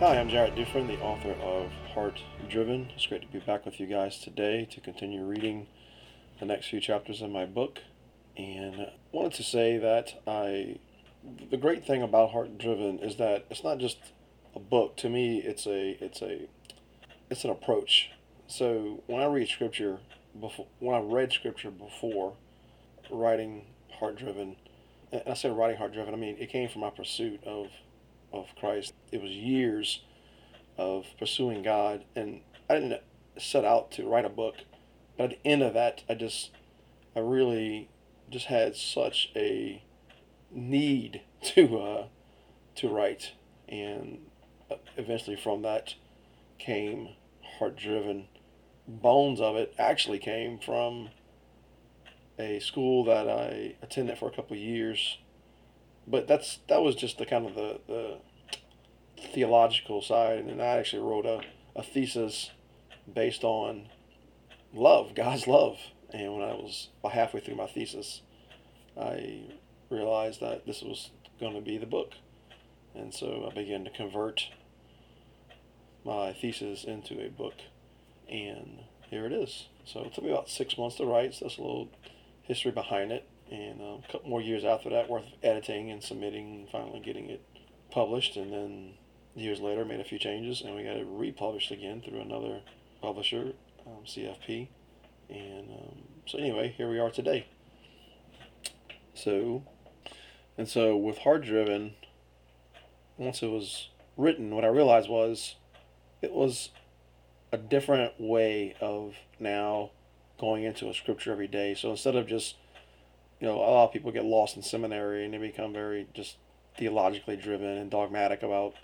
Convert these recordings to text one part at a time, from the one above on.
Hi, I'm Jared Dufresne, the author of Heart Driven. It's great to be back with you guys today to continue reading the next few chapters in my book. And I wanted to say that I, the great thing about Heart Driven is that it's not just a book. To me, it's a, it's a, it's an approach. So when I read scripture, before when I read scripture before writing Heart Driven, and I say writing Heart Driven, I mean it came from my pursuit of of Christ. It was years of pursuing God, and I didn't set out to write a book, but at the end of that, I just, I really just had such a need to uh, to write, and uh, eventually from that came Heart Driven. Bones of it actually came from a school that I attended for a couple years but that's that was just the kind of the, the theological side, and then I actually wrote a, a thesis based on love, God's love. And when I was about halfway through my thesis, I realized that this was going to be the book. And so I began to convert my thesis into a book. And here it is. So it took me about six months to write. So that's a little history behind it and uh, a couple more years after that worth of editing and submitting and finally getting it published. And then years later made a few changes and we got it republished again through another publisher um, cfp and um, so anyway here we are today. So and so with Heart Driven once it was written what i realized was it was a different way of now going into a scripture every day. So instead of just you know, a lot of people get lost in seminary and they become very just theologically driven and dogmatic about,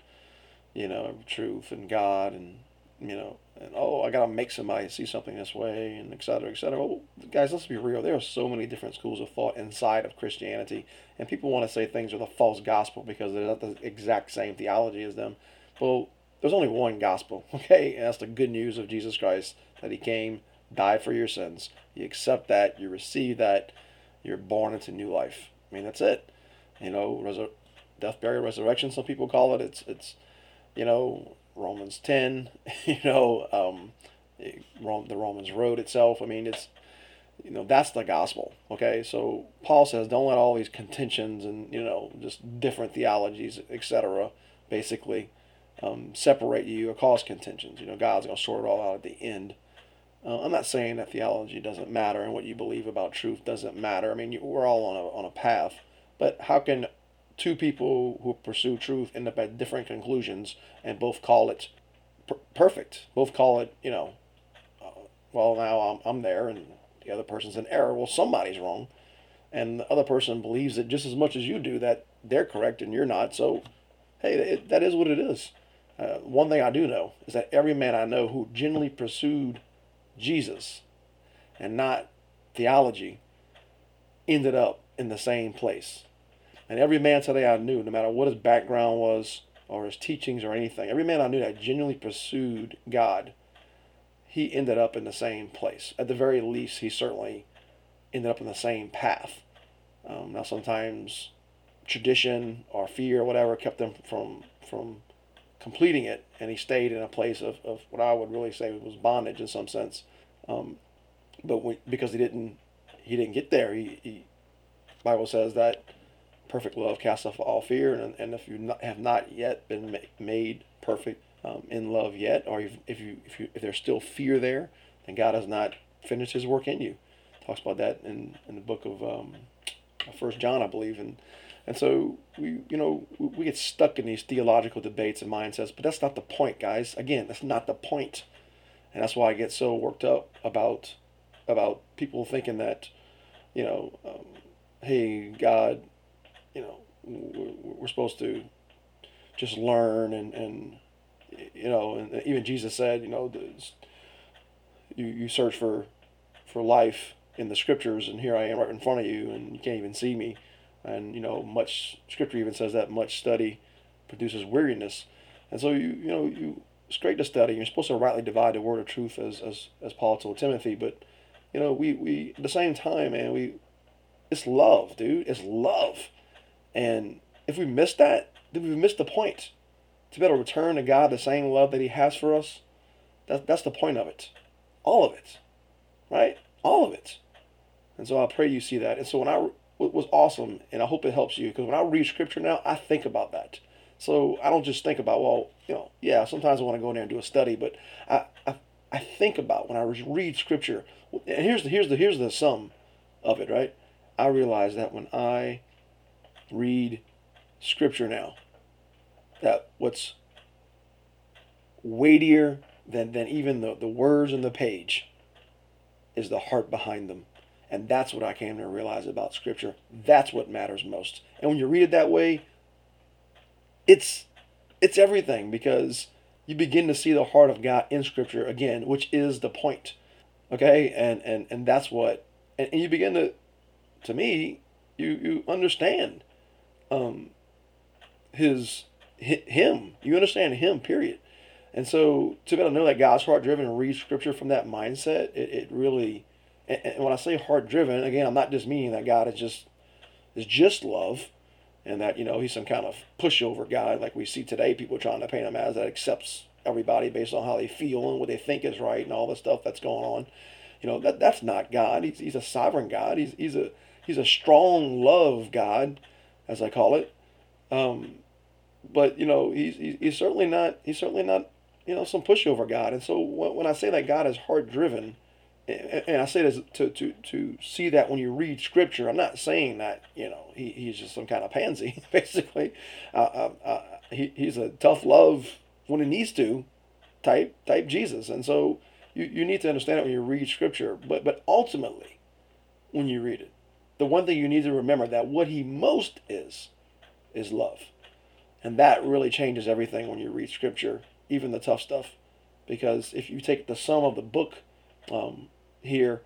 you know, truth and God and, you know, and oh, I gotta make somebody see something this way and et cetera, et cetera. Well, guys, let's be real. There are so many different schools of thought inside of Christianity, and people want to say things are the false gospel because they're not the exact same theology as them. Well, there's only one gospel, okay? And that's the good news of Jesus Christ that He came, died for your sins. You accept that, you receive that, you're born into new life. I mean, that's it. You know, resur- death, burial, resurrection. Some people call it. It's it's, you know, Romans ten. You know, um, the Romans road itself. I mean, it's you know that's the gospel. Okay, so Paul says, don't let all these contentions and you know just different theologies, etc. Basically, um, separate you or cause contentions. You know, God's gonna sort it all out at the end. Uh, I'm not saying that theology doesn't matter and what you believe about truth doesn't matter. I mean, you, we're all on a, on a path. But how can two people who pursue truth end up at different conclusions and both call it per- perfect? Both call it, you know, uh, well, now I'm, I'm there and the other person's in error. Well, somebody's wrong. And the other person believes it just as much as you do that they're correct and you're not. So, hey, it, that is what it is. Uh, one thing I do know is that every man I know who genuinely pursued Jesus and not theology ended up in the same place. And every man today I knew, no matter what his background was or his teachings or anything, every man I knew that genuinely pursued God, he ended up in the same place. At the very least, he certainly ended up in the same path. Um, now, sometimes tradition or fear or whatever kept him from from completing it, and he stayed in a place of, of what I would really say was bondage in some sense. Um, but we, because he didn't he didn't get there, he, he Bible says that perfect love casts off all fear, and, and if you not, have not yet been ma- made perfect um, in love yet, or if, if you if you if there's still fear there, then God has not finished His work in you. Talks about that in, in the book of um, First John, I believe, and and so we, you know, we get stuck in these theological debates and mindsets, but that's not the point, guys. Again, that's not the point, and that's why I get so worked up about about people thinking that, you know, um, hey, God, you know, we're supposed to just learn and and you know, and even Jesus said, you know, you you search for for life in the scriptures, and here I am right in front of you, and you can't even see me and you know much scripture even says that much study produces weariness and so you you know you it's great to study you're supposed to rightly divide the word of truth as as, as paul told timothy but you know we we at the same time man we it's love dude it's love and if we miss that then we miss the point to be able to return to God the same love that He has for us, that, that's the point of it. All of it. Right? All of it. And so I pray you see that. And so when I was awesome, and I hope it helps you because when I read scripture now, I think about that. So I don't just think about, well, you know, yeah, sometimes I want to go in there and do a study, but I, I, I think about when I read scripture. And here's the here's the here's the sum of it, right? I realize that when I read scripture now, that what's weightier than, than even the, the words on the page is the heart behind them. And that's what I came to realize about Scripture. That's what matters most. And when you read it that way, it's it's everything because you begin to see the heart of God in Scripture again, which is the point. Okay, and and and that's what, and, and you begin to, to me, you you understand, um, his him. You understand him. Period. And so to be able to know that God's heart driven and read Scripture from that mindset, it, it really and, and when I say heart driven, again, I'm not just meaning that God is just is just love, and that you know He's some kind of pushover guy like we see today. People trying to paint Him as that accepts everybody based on how they feel and what they think is right and all the stuff that's going on. You know that that's not God. He's, he's a sovereign God. He's he's a he's a strong love God, as I call it. Um, but you know he's, he's certainly not he's certainly not you know some pushover God. And so when I say that God is heart driven and I say this to, to, to see that when you read scripture, I'm not saying that, you know, he, he's just some kind of pansy, basically. Uh, uh, uh, he, he's a tough love when he needs to type, type Jesus. And so you, you need to understand it when you read scripture. But, but ultimately, when you read it, the one thing you need to remember that what he most is, is love. And that really changes everything when you read scripture, even the tough stuff. Because if you take the sum of the book, um, here,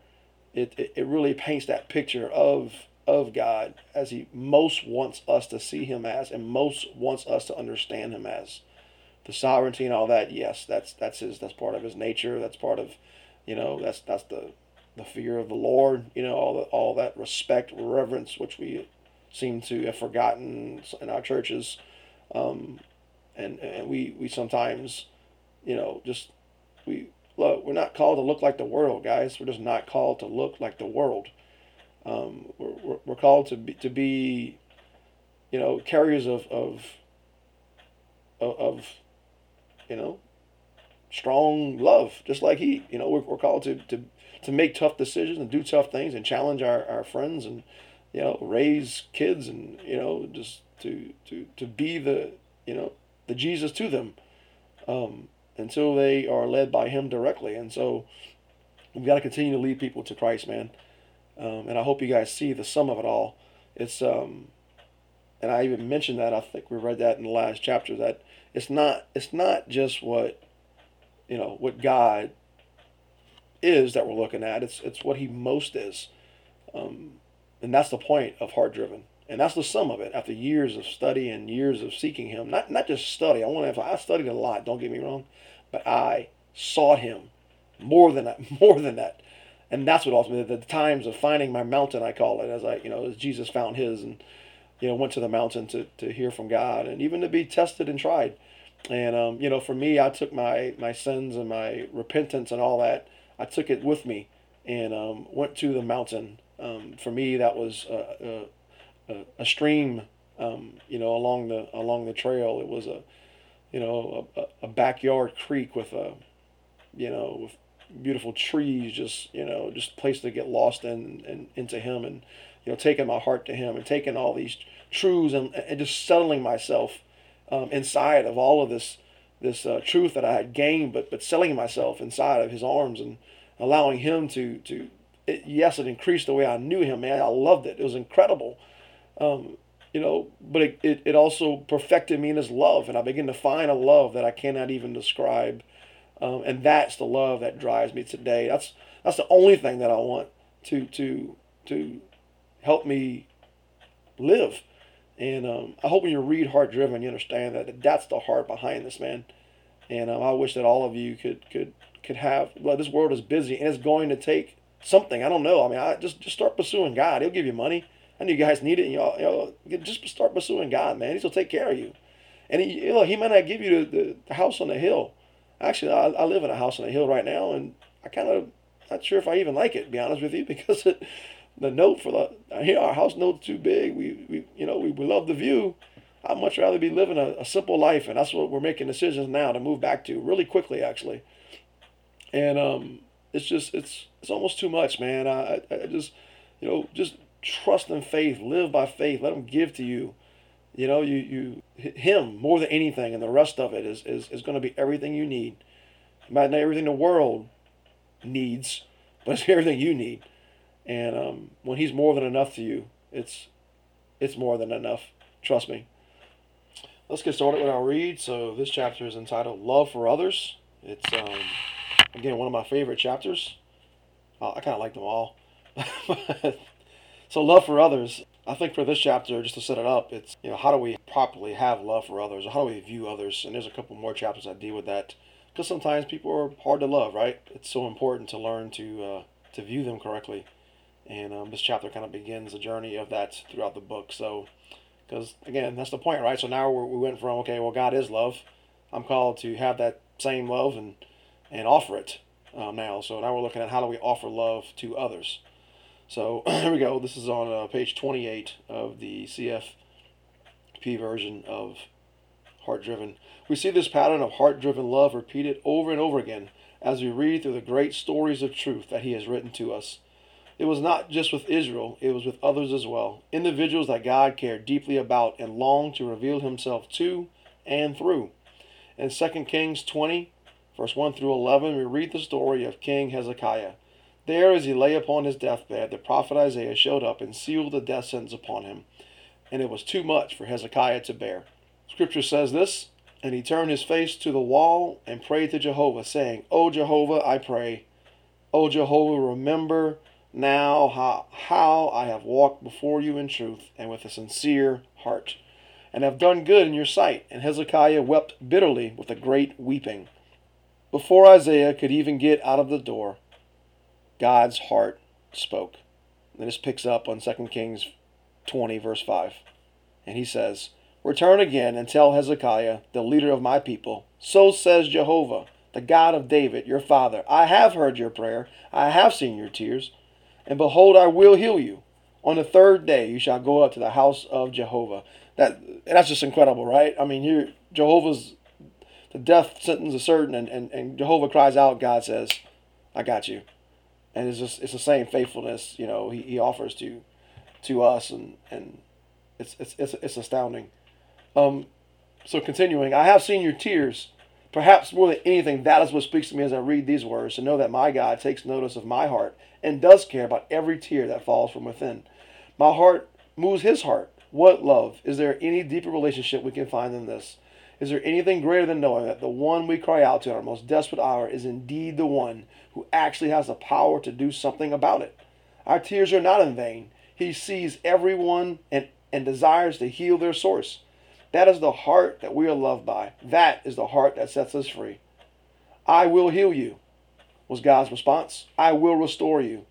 it, it, it really paints that picture of of God as He most wants us to see Him as, and most wants us to understand Him as. The sovereignty and all that, yes, that's that's His. That's part of His nature. That's part of, you know, that's that's the the fear of the Lord. You know, all the, all that respect, reverence, which we seem to have forgotten in our churches, um, and and we we sometimes, you know, just we Look, we're not called to look like the world, guys. We're just not called to look like the world. Um, we're, we're, we're called to be, to be, you know, carriers of, of, of, you know, strong love, just like he. You know, we're, we're called to, to, to make tough decisions and do tough things and challenge our, our friends and, you know, raise kids and, you know, just to, to, to be the, you know, the Jesus to them. Um, until they are led by Him directly. And so we've got to continue to lead people to Christ, man. Um, and I hope you guys see the sum of it all. It's um, and I even mentioned that I think we read that in the last chapter that it's not it's not just what you know what God is that we're looking at. It's it's what He most is, um, and that's the point of heart driven. And that's the sum of it. After years of study and years of seeking Him, not not just study. I want to. I studied a lot. Don't get me wrong, but I sought Him more than that. More than that, and that's what ultimately the times of finding my mountain. I call it as I you know as Jesus found His and you know went to the mountain to to hear from God and even to be tested and tried. And um, you know, for me, I took my my sins and my repentance and all that. I took it with me and um, went to the mountain. Um, for me, that was uh, uh, a, a stream, um, you know, along the along the trail. It was a, you know, a, a backyard creek with a, you know, with beautiful trees, just you know, just a place to get lost in and into Him, and you know, taking my heart to Him, and taking all these truths, and, and just settling myself um, inside of all of this this uh, truth that I had gained, but but settling myself inside of His arms and allowing Him to to. It, yes, it increased the way I knew Him, man. I loved it. It was incredible um, you know, but it, it, it also perfected me in his love. And I begin to find a love that I cannot even describe. Um, and that's the love that drives me today. That's, that's the only thing that I want to, to, to help me live. And um, I hope when you read Heart Driven, you understand that that's the heart behind this, man. And um, I wish that all of you could, could, could have, well, this world is busy and it's going to take something. I don't know. I mean, I just, just start pursuing God. He'll give you money. I you guys need it. And y'all, y'all just start pursuing God, man. He'll take care of you. And he, you know, he might not give you the, the house on the hill. Actually, I, I live in a house on a hill right now, and I kind of not sure if I even like it. To be honest with you, because it, the note for the our house note's too big. We, we you know we, we love the view. I'd much rather be living a, a simple life, and that's what we're making decisions now to move back to really quickly, actually. And um, it's just it's it's almost too much, man. I, I just you know just trust in faith, live by faith. Let Him give to you. You know, you you Him more than anything, and the rest of it is is, is going to be everything you need. Might not everything the world needs, but it's everything you need. And um, when He's more than enough to you, it's it's more than enough. Trust me. Let's get started with our read. So this chapter is entitled "Love for Others." It's um, again one of my favorite chapters. Uh, I kind of like them all. so love for others. I think for this chapter, just to set it up, it's you know how do we properly have love for others, how do we view others? And there's a couple more chapters that deal with that, because sometimes people are hard to love, right? It's so important to learn to uh, to view them correctly, and um, this chapter kind of begins the journey of that throughout the book. So, because again, that's the point, right? So now we went from okay, well, God is love. I'm called to have that same love and and offer it um, now. So now we're looking at how do we offer love to others. So here we go. This is on uh, page 28 of the CFP version of Heart Driven. We see this pattern of heart driven love repeated over and over again as we read through the great stories of truth that He has written to us. It was not just with Israel, it was with others as well. Individuals that God cared deeply about and longed to reveal Himself to and through. In 2 Kings 20, verse 1 through 11, we read the story of King Hezekiah. There, as he lay upon his deathbed, the prophet Isaiah showed up and sealed the death sentence upon him, and it was too much for Hezekiah to bear. Scripture says this And he turned his face to the wall and prayed to Jehovah, saying, O Jehovah, I pray, O Jehovah, remember now how, how I have walked before you in truth and with a sincere heart, and have done good in your sight. And Hezekiah wept bitterly with a great weeping. Before Isaiah could even get out of the door, God's heart spoke. And this picks up on 2 Kings 20, verse 5. And he says, Return again and tell Hezekiah, the leader of my people, So says Jehovah, the God of David, your father, I have heard your prayer, I have seen your tears, and behold, I will heal you. On the third day you shall go up to the house of Jehovah. That that's just incredible, right? I mean, here Jehovah's the death sentence is certain, and, and, and Jehovah cries out, God says, I got you. And it's just it's the same faithfulness, you know, he, he offers to to us and, and it's it's it's, it's astounding. Um so continuing, I have seen your tears. Perhaps more than anything, that is what speaks to me as I read these words, to know that my God takes notice of my heart and does care about every tear that falls from within. My heart moves his heart. What love? Is there any deeper relationship we can find than this? Is there anything greater than knowing that the one we cry out to in our most desperate hour is indeed the one who actually has the power to do something about it? Our tears are not in vain. He sees everyone and, and desires to heal their source. That is the heart that we are loved by. That is the heart that sets us free. I will heal you, was God's response. I will restore you.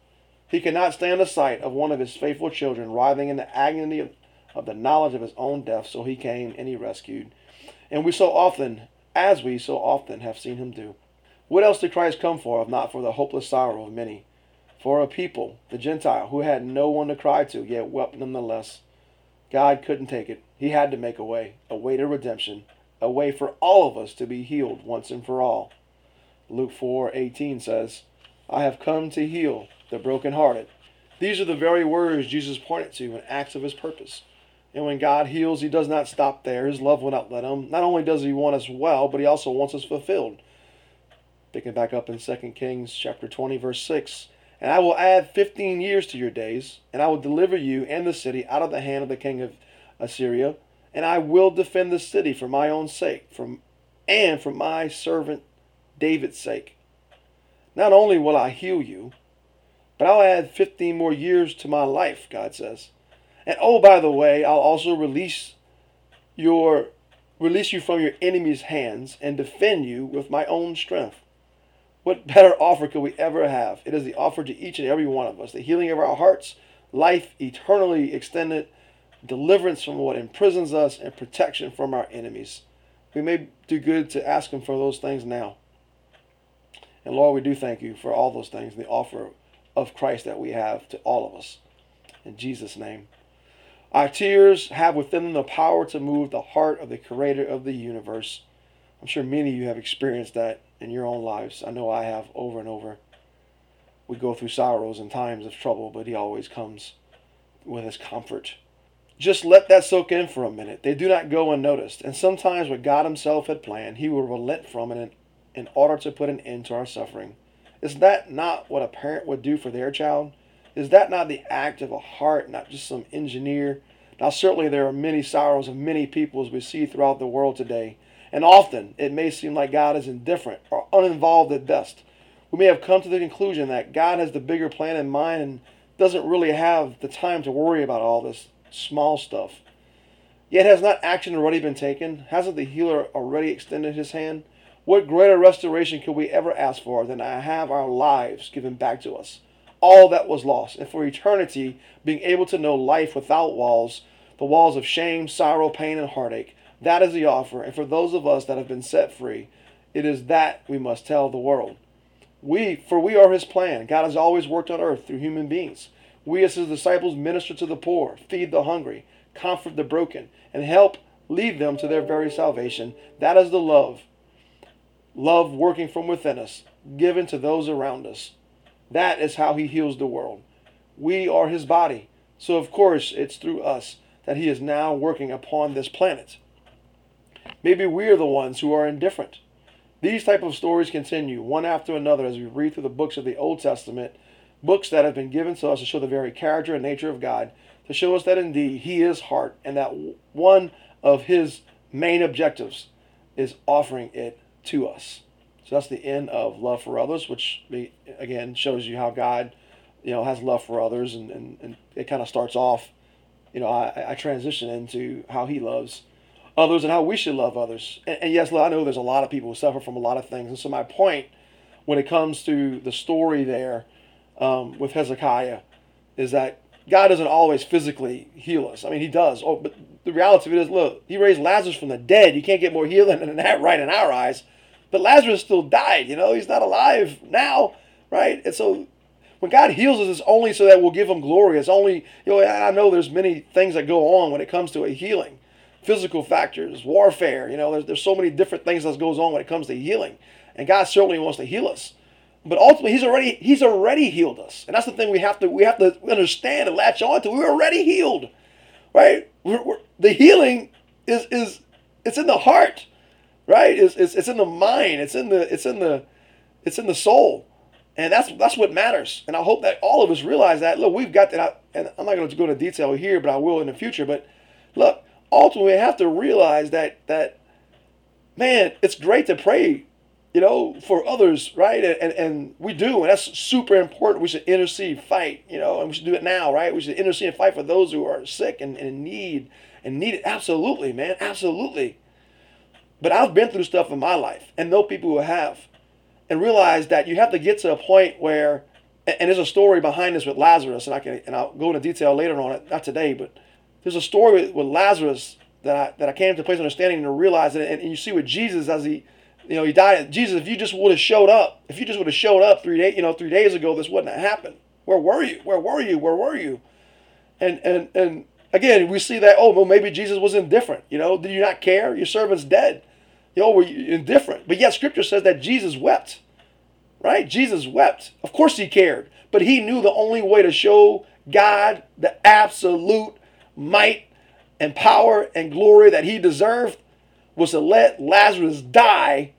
He cannot stand the sight of one of his faithful children writhing in the agony of, of the knowledge of his own death, so he came and he rescued and we so often, as we so often have seen him do. What else did Christ come for if not for the hopeless sorrow of many? For a people, the Gentile, who had no one to cry to, yet wept nonetheless. God couldn't take it. He had to make a way, a way to redemption, a way for all of us to be healed once and for all. Luke 4:18 says, "I have come to heal the brokenhearted." These are the very words Jesus pointed to in acts of his purpose. And when God heals, He does not stop there. His love will not let Him. Not only does He want us well, but He also wants us fulfilled. Picking back up in 2 Kings chapter 20, verse 6. And I will add 15 years to your days, and I will deliver you and the city out of the hand of the king of Assyria, and I will defend the city for my own sake, from and for my servant David's sake. Not only will I heal you, but I'll add 15 more years to my life, God says. And oh, by the way, I'll also release your release you from your enemy's hands and defend you with my own strength. What better offer could we ever have? It is the offer to each and every one of us the healing of our hearts, life eternally extended, deliverance from what imprisons us, and protection from our enemies. we may do good to ask Him for those things now. And Lord, we do thank you for all those things, the offer of Christ that we have to all of us. In Jesus' name. Our tears have within them the power to move the heart of the creator of the universe. I'm sure many of you have experienced that in your own lives. I know I have over and over. We go through sorrows and times of trouble, but He always comes with His comfort. Just let that soak in for a minute. They do not go unnoticed. And sometimes what God Himself had planned, He will relent from it in, order to put an end to our suffering. Is that not what a parent would do for their child? Is that not the act of a heart, not just some engineer? Now, certainly there are many sorrows of many people as we see throughout the world today. And often it may seem like God is indifferent or uninvolved at best. We may have come to the conclusion that God has the bigger plan in mind and doesn't really have the time to worry about all this small stuff. Yet has not action already been taken? Hasn't the healer already extended his hand? What greater restoration could we ever ask for than to have our lives given back to us? All that was lost, and for eternity being able to know life without walls, the walls of shame, sorrow, pain, and heartache. That is the offer, and for those of us that have been set free, it is that we must tell the world. We, for we are his plan. God has always worked on earth through human beings. We as his disciples minister to the poor, feed the hungry, comfort the broken, and help lead them to their very salvation. That is the love love working from within us, given to those around us. That is how he heals the world. We are his body. So, of course, it's through us that he is now working upon this planet. Maybe we are the ones who are indifferent. These type of stories continue one after another as we read through the books of the Old Testament, books that have been given to us to show the very character and nature of God, to show us that indeed he is heart and that one of his main objectives is offering it to us. So that's the end of love for others, which again shows you how God, you know, has love for others, and, and, and it kind of starts off, you know, I, I transition into how He loves others and how we should love others. And, and yes, I know there's a lot of people who suffer from a lot of things, and so my point when it comes to the story there um, with Hezekiah is that God doesn't always physically heal us. I mean, He does. Oh, but the reality of it is, look, He raised Lazarus from the dead. You can't get more healing than that, right? In our eyes. But Lazarus still died, you know, he's not alive now, right? And so when God heals us, it's only so that we'll give him glory. It's only, you know, I know there's many things that go on when it comes to a healing. Physical factors, warfare, you know, there's, there's so many different things that goes on when it comes to healing. And God certainly wants to heal us. But ultimately, He's already He's already healed us. And that's the thing we have to we have to understand and latch on to. We're already healed. Right? We're, we're, the healing is is it's in the heart right? It's, it's, it's in the mind. It's in the it's in the it's in the soul, and that's that's what matters. And I hope that all of us realize that. Look, we've got that, and I'm not going to go into detail here, but I will in the future. But look, ultimately, have to realize that that man, it's great to pray, you know, for others, right? And, and and we do, and that's super important. We should intercede, fight, you know, and we should do it now, right? We should intercede and fight for those who are sick and, and in need and need it. Absolutely, man, absolutely. But I've been through stuff in my life and know people who have and realize that you have to get to a point where and there's a story behind this with Lazarus and I can and I'll go into detail later on it not today but there's a story with, with Lazarus that I, that I came to a place of understanding and to realize and, and you see with Jesus as he you know he died Jesus if you just would have showed up if you just would have showed up three days you know three days ago this wouldn't have happened where were you where were you where were you and and and again we see that oh well maybe Jesus was indifferent you know did you not care your servant's dead you know, were you indifferent. But yet scripture says that Jesus wept. Right? Jesus wept. Of course he cared. But he knew the only way to show God the absolute might and power and glory that he deserved was to let Lazarus die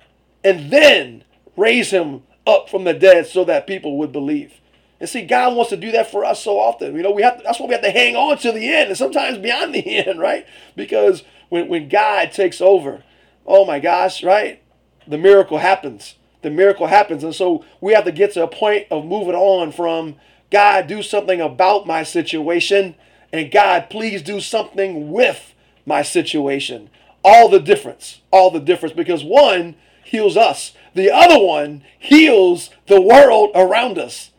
and then raise him up from the dead so that people would believe. And see, God wants to do that for us so often. You know, we have to, that's why we have to hang on to the end and sometimes beyond the end, right? Because when, when God takes over, oh my gosh, right? The miracle happens. The miracle happens. And so we have to get to a point of moving on from God, do something about my situation, and God, please do something with my situation. All the difference. All the difference. Because one heals us, the other one heals the world around us.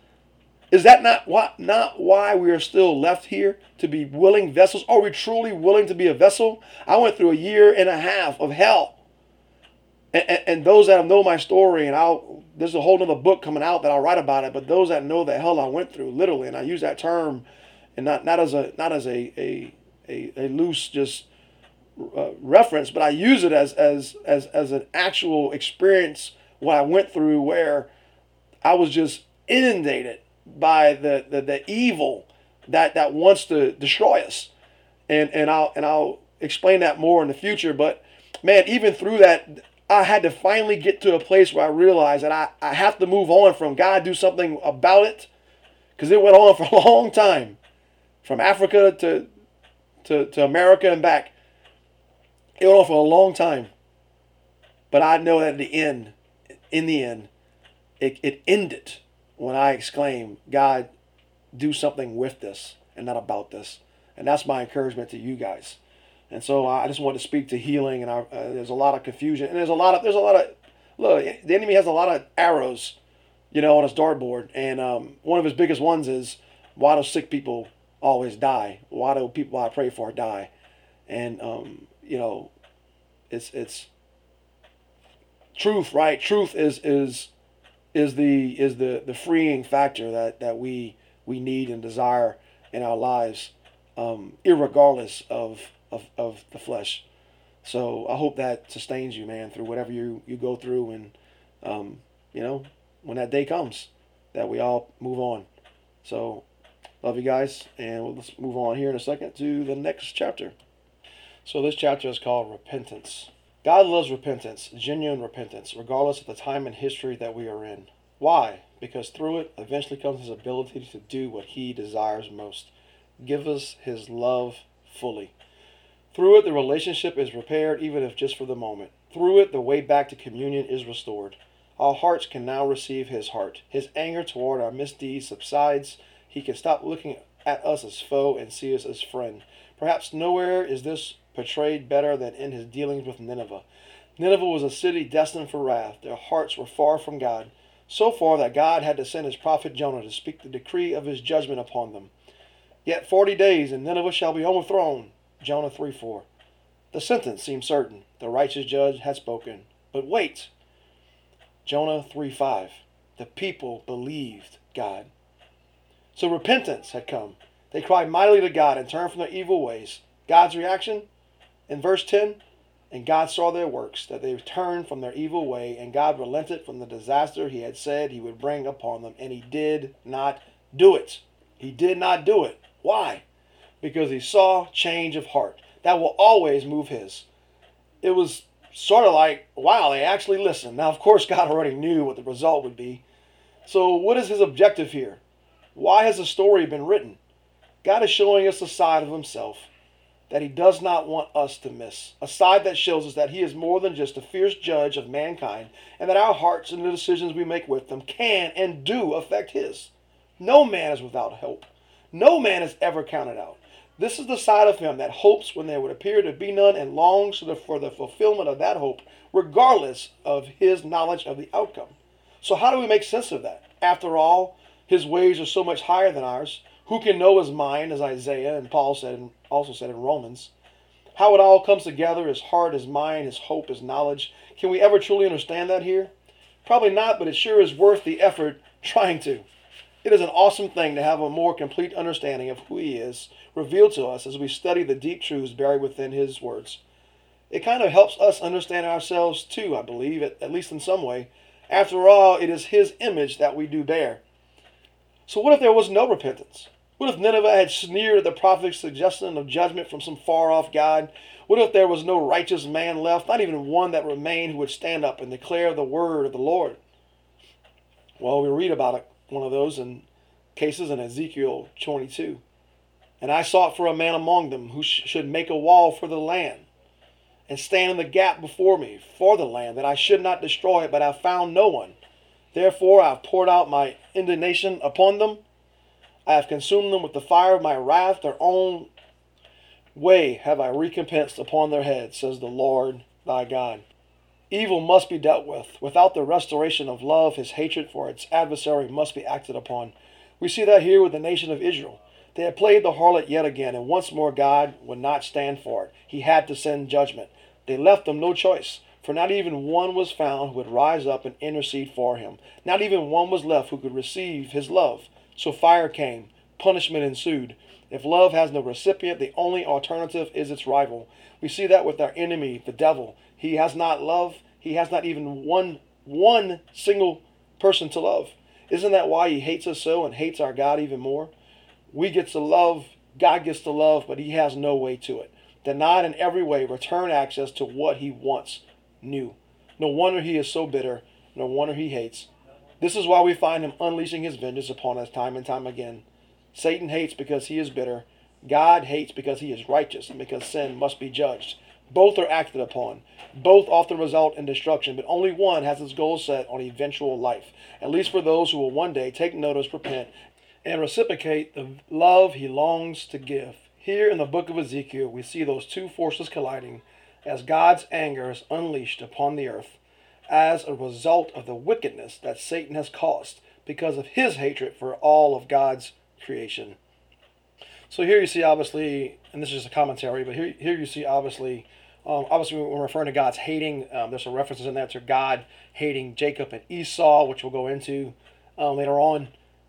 Is that not what not why we are still left here to be willing vessels? Are we truly willing to be a vessel? I went through a year and a half of hell and, and, and those that know my story, and I'll there's a whole other book coming out that I'll write about it. But those that know the hell I went through, literally, and I use that term, and not not as a not as a a a, a loose just uh, reference, but I use it as as as as an actual experience what I went through where I was just inundated by the, the, the evil that, that wants to destroy us. And, and I'll and I'll explain that more in the future. But man, even through that, I had to finally get to a place where I realized that I, I have to move on from God, do something about it. Because it went on for a long time. From Africa to, to, to America and back. It went on for a long time. But I know that at the end, in the end, it, it ended when I exclaimed, God, do something with this and not about this. And that's my encouragement to you guys. And so I just want to speak to healing. And I, uh, there's a lot of confusion, and there's a lot of there's a lot of look. The enemy has a lot of arrows, you know, on his dartboard. And um, one of his biggest ones is why do sick people always die? Why do people I pray for die? And um, you know, it's it's truth, right? Truth is is is the is the the freeing factor that that we we need and desire in our lives, um, regardless of, of of the flesh. So I hope that sustains you, man, through whatever you you go through, and um, you know when that day comes, that we all move on. So love you guys, and let's move on here in a second to the next chapter. So this chapter is called repentance. God loves repentance, genuine repentance, regardless of the time and history that we are in. Why? Because through it eventually comes his ability to do what he desires most give us his love fully. Through it, the relationship is repaired, even if just for the moment. Through it, the way back to communion is restored. Our hearts can now receive his heart. His anger toward our misdeeds subsides. He can stop looking at us as foe and see us as friend. Perhaps nowhere is this portrayed better than in his dealings with Nineveh. Nineveh was a city destined for wrath. Their hearts were far from God, so far that God had to send his prophet Jonah to speak the decree of his judgment upon them. Yet forty days, and Nineveh shall be overthrown. Jonah 3 4. The sentence seemed certain. The righteous judge had spoken. But wait. Jonah 3 5. The people believed God. So repentance had come. They cried mightily to God and turned from their evil ways. God's reaction? In verse 10, and God saw their works, that they turned from their evil way, and God relented from the disaster he had said he would bring upon them, and he did not do it. He did not do it. Why? Because he saw change of heart. That will always move his. It was sort of like, wow, they actually listened. Now, of course, God already knew what the result would be. So, what is his objective here? Why has the story been written? God is showing us a side of himself that he does not want us to miss. A side that shows us that he is more than just a fierce judge of mankind, and that our hearts and the decisions we make with them can and do affect his. No man is without hope. No man is ever counted out. This is the side of him that hopes when there would appear to be none and longs for the fulfillment of that hope, regardless of his knowledge of the outcome. So, how do we make sense of that? After all, his ways are so much higher than ours. Who can know his mind, as Isaiah and Paul said, and also said in Romans? How it all comes together, his heart, his mind, his hope, his knowledge. Can we ever truly understand that here? Probably not, but it sure is worth the effort trying to. It is an awesome thing to have a more complete understanding of who he is revealed to us as we study the deep truths buried within his words. It kind of helps us understand ourselves too, I believe, at, at least in some way. After all, it is his image that we do bear. So, what if there was no repentance? What if Nineveh had sneered at the prophet's suggestion of judgment from some far off God? What if there was no righteous man left, not even one that remained who would stand up and declare the word of the Lord? Well, we read about it, one of those in cases in Ezekiel 22. And I sought for a man among them who sh- should make a wall for the land and stand in the gap before me for the land, that I should not destroy it, but I found no one. Therefore I have poured out my indignation upon them I have consumed them with the fire of my wrath. Their own way have I recompensed upon their heads, says the Lord thy God. Evil must be dealt with. Without the restoration of love, his hatred for its adversary must be acted upon. We see that here with the nation of Israel. They had played the harlot yet again, and once more God would not stand for it. He had to send judgment. They left them no choice. For not even one was found who would rise up and intercede for him. Not even one was left who could receive his love. So fire came, punishment ensued. If love has no recipient, the only alternative is its rival. We see that with our enemy, the devil. He has not love. He has not even one one single person to love. Isn't that why he hates us so and hates our God even more? We get to love, God gets to love, but he has no way to it. Denied in every way, return access to what he wants new. No wonder he is so bitter. No wonder he hates. This is why we find him unleashing his vengeance upon us time and time again. Satan hates because he is bitter. God hates because he is righteous and because sin must be judged. Both are acted upon. Both often result in destruction, but only one has its goal set on eventual life, at least for those who will one day take notice, repent, and reciprocate the love he longs to give. Here in the book of Ezekiel, we see those two forces colliding as God's anger is unleashed upon the earth as a result of the wickedness that Satan has caused because of his hatred for all of God's creation. So here you see obviously, and this is just a commentary, but here, here you see obviously, um, obviously we're referring to God's hating, um, there's some references in there to God hating Jacob and Esau, which we'll go into um, later on.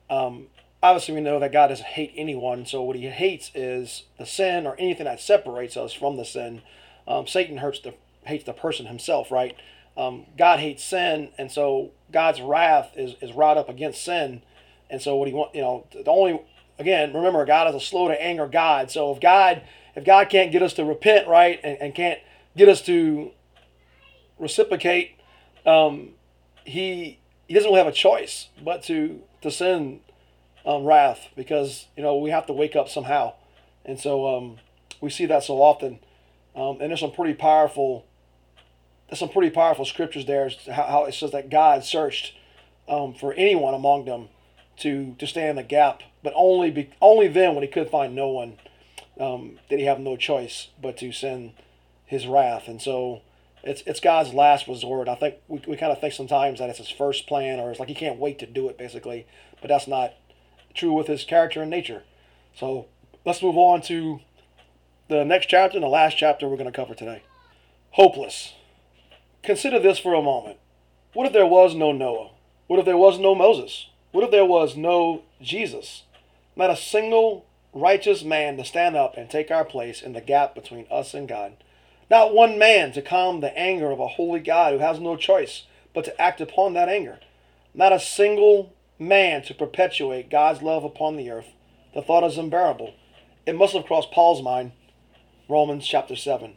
Um, obviously we know that God doesn't hate anyone, so what he hates is the sin or anything that separates us from the sin. Um, Satan hurts the hates the person himself, right? Um, God hates sin, and so God's wrath is is wrought up against sin, and so what he want, you know, the only again remember God is a slow to anger God. So if God if God can't get us to repent, right, and, and can't get us to reciprocate, um, he he doesn't really have a choice but to to send um, wrath because you know we have to wake up somehow, and so um, we see that so often, um, and there's some pretty powerful. There's some pretty powerful scriptures there. How, how it says that God searched um, for anyone among them to to stand in the gap, but only be, only then when he could find no one um, did he have no choice but to send his wrath, and so it's it's God's last resort. I think we, we kind of think sometimes that it's his first plan, or it's like he can't wait to do it, basically. But that's not true with his character and nature. So let's move on to the next chapter and the last chapter we're going to cover today. Hopeless. Consider this for a moment. What if there was no Noah? What if there was no Moses? What if there was no Jesus? Not a single righteous man to stand up and take our place in the gap between us and God. Not one man to calm the anger of a holy God who has no choice but to act upon that anger. Not a single man to perpetuate God's love upon the earth. The thought is unbearable. It must have crossed Paul's mind. Romans chapter 7.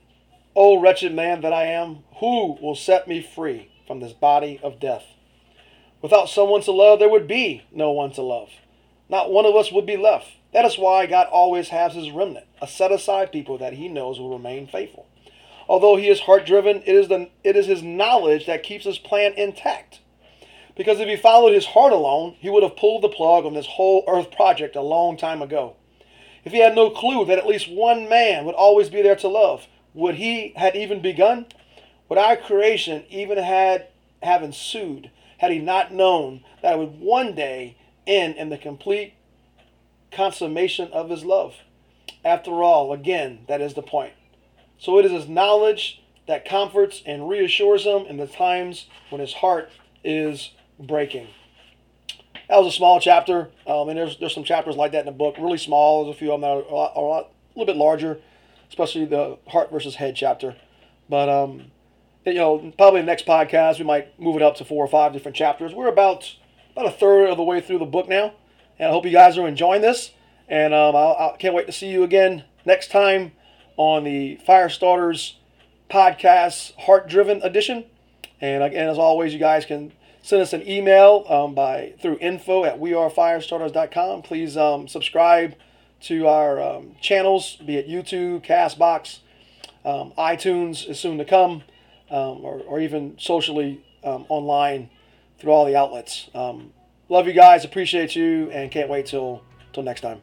O wretched man that I am, who will set me free from this body of death? Without someone to love, there would be no one to love. Not one of us would be left. That is why God always has his remnant, a set aside people that he knows will remain faithful. Although he is heart driven, it is, the, it is his knowledge that keeps his plan intact. Because if he followed his heart alone, he would have pulled the plug on this whole earth project a long time ago. If he had no clue that at least one man would always be there to love, would he had even begun? Would our creation even had have ensued had he not known that it would one day end in the complete consummation of his love? After all, again, that is the point. So it is his knowledge that comforts and reassures him in the times when his heart is breaking. That was a small chapter, um, and there's there's some chapters like that in the book. Really small. There's a few of them that are a, lot, a, lot, a little bit larger, especially the heart versus head chapter. But um, you know, probably the next podcast we might move it up to four or five different chapters. We're about about a third of the way through the book now, and I hope you guys are enjoying this. And um, I can't wait to see you again next time on the Fire Starters podcast Heart Driven edition. And again, as always, you guys can send us an email um, by through info at wearefirestarters.com. Please um, subscribe to our um, channels, be it YouTube, Castbox, um, iTunes is soon to come, um, or, or even socially um, online through all the outlets. love you guys, appreciate you, and can't wait till till next time.